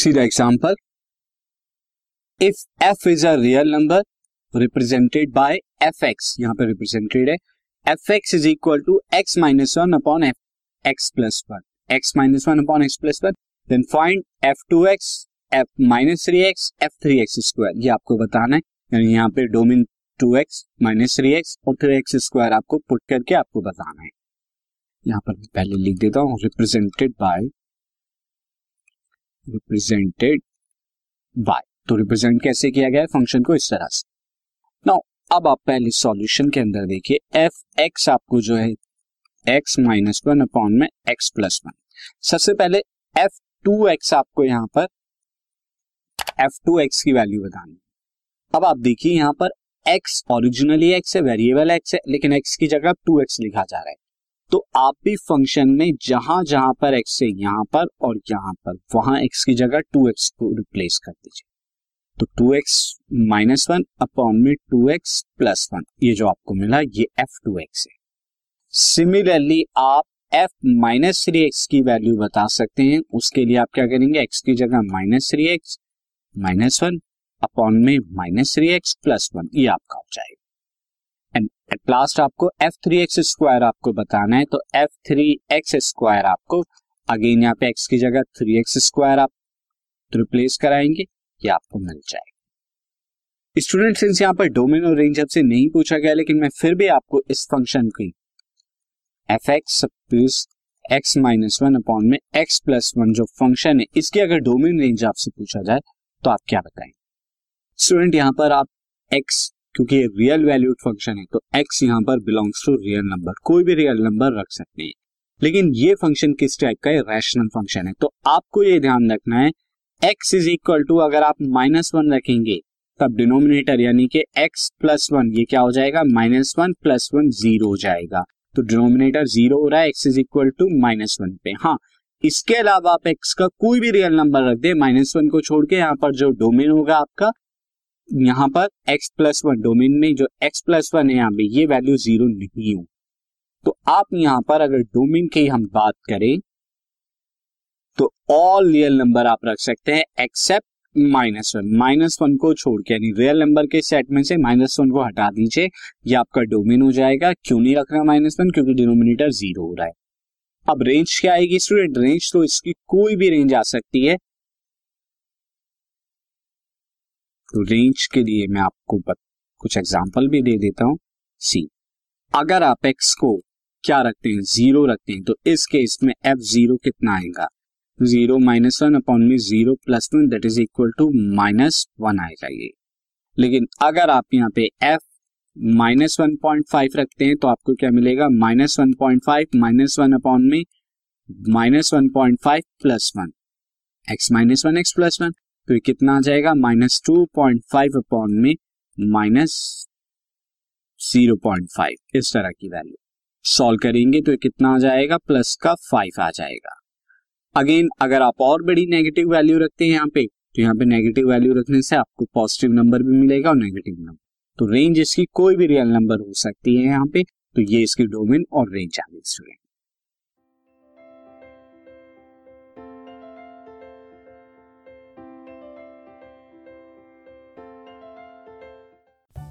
See the example if f is a real number represented by f x यहाँ पर represented है f x is equal to x minus one upon f x plus one x minus one upon x plus one then find f two x f minus three x f three x square ये आपको बताना है, यानी यहाँ पे domain two x minus three x और three x square आपको put करके आपको बताना है। यहाँ पर पहले लिख देता हूँ रिप्रेजेंटेड बाय रिप्रेजेंटेड बाय तो रिप्रेजेंट कैसे किया गया है? फ़ंक्शन को इस तरह से। नाउ अब आप पहले सॉल्यूशन के अंदर देखिए। एफ़ एक्स आपको जो है एक्स माइनस वन अपॉन में एक्स प्लस वन सबसे पहले एफ़ टू एक्स आपको यहाँ पर एफ़ टू एक्स की वैल्यू बतानी अब आप देखिए यहाँ पर एक्स ओरिजिनली एक्स है वेरिएबल एक्स है, लेकिन एक्स की जगह टू एक्स लिखा जा रहा है। तो आप भी फ़ंक्शन में जहाँ जहाँ पर एक्स है यहाँ पर और यहाँ पर, वहाँ एक्स की जगह टू एक्स को रिप्लेस कर दीजिए। तो two x minus one upon में टू एक्स प्लस वन ये जो आपको मिला ये एफ़ टू एक्स है। सिमिलरली आप एफ़ माइनस थ्री एक्स की वैल्यू बता सकते हैं, उसके लिए आप क्या करेंगे एक्स की जगह minus three x minus one upon में minus three x plus one ये आपका हो जाएगा। एट लास्ट आपको एफ़ थ्री एक्स स्क्वायर आपको बताना है तो एफ़ थ्री एक्स स्क्वायर आपको अगेन यहाँ पे एक्स की जगह थ्री एक्स स्क्वायर आप रिप्लेस कराएँगे, ये आपको मिल जाएगा। स्टूडेंट सिंस यहाँ पर डोमेन और रेंज आपसे नहीं पूछा गया, लेकिन मैं फिर भी आपको इस फ़ंक्शन की f x plus x minus one upon में एक्स प्लस वन जो फ़ंक्शन है, इसकी अगर डोमेन रेंज आपसे पूछा जाए तो आप क्या बताएँगे? स्टूडेंट यहाँ पर आप एक्स क्योंकि ये रियल वैल्यूड फ़ंक्शन है तो एक्स यहाँ पर बिलोंग्स टू रियल नंबर कोई भी रियल नंबर रख सकते हैं। लेकिन ये फ़ंक्शन किस टाइप का है? रैशनल फ़ंक्शन है। तो आपको ये ध्यान रखना है एक्स इज़ इक्वल टू अगर आप माइनस वन रखेंगे, तब डिनोमिनेटर यानी कि एक्स प्लस वन ये क्या हो जाएगा? Minus one plus one zero हो जाएगा। तो डिनोमिनेटर ज़ीरो हो रहा है x is equal to minus one पे। हाँ इसके अलावा आप एक्स का कोई भी रियल नंबर रख दे माइनस वन को छोड़ के यहाँ पर जो डोमेन होगा आपका यहाँ पर x प्लस वन डोमेन में जो x प्लस वन है यहाँ पे, ये वैल्यू ज़ीरो नहीं हो। तो आप यहाँ पर अगर डोमेन की हम बात करें तो ऑल रियल नंबर आप रख सकते हैं except minus one minus one को छोड़ के, यानी रियल नंबर के सेट में से माइनस वन को हटा दीजिए, ये आपका डोमेन हो जाएगा। क्यों नहीं रखना माइनस वन क्योंकि डिनोमिनेटर ज़ीरो हो रहा है। अब रेंज क्या आएगी? स्टूडेंट रेंज तो इसकी कोई भी रेंज आ सकती है। तो रेंज के लिए मैं आपको बत, कुछ एग्ज़ाम्पल भी दे देता हूँ। सी अगर आप एक्स को क्या रखते हैं? ज़ीरो रखते हैं तो इस केस में एफ़ ज़ीरो कितना आएगा? ज़ीरो माइनस वन अपॉन में zero plus one that is equal to minus one आएगा ये। लेकिन अगर आप यहाँ पे f minus one point five रखते हैं तो आपको क्या मिलेगा? Minus one point five minus one upon में minus one point five plus one x minus one x plus one तो ये कितना आ जाएगा? Minus two point five upon में माइनस ज़ीरो पॉइंट फाइव, इस तरह की वैल्यू। सॉल्व करेंगे तो ये कितना आ जाएगा? प्लस का फाइव आ जाएगा। अगेन, अगर आप और बड़ी नेगेटिव वैल्यू रखते हैं यहाँ पे तो यहाँ पे नेगेटिव वैल्यू रखने से आपको पॉजिटिव नंबर भी मिलेगा और नेगेटिव नंबर। तो रेंज इसकी कोई भी रियल नंबर हो सकती है यहाँ पे तो ये इसकी डोमेन और रेंज आ गई। Student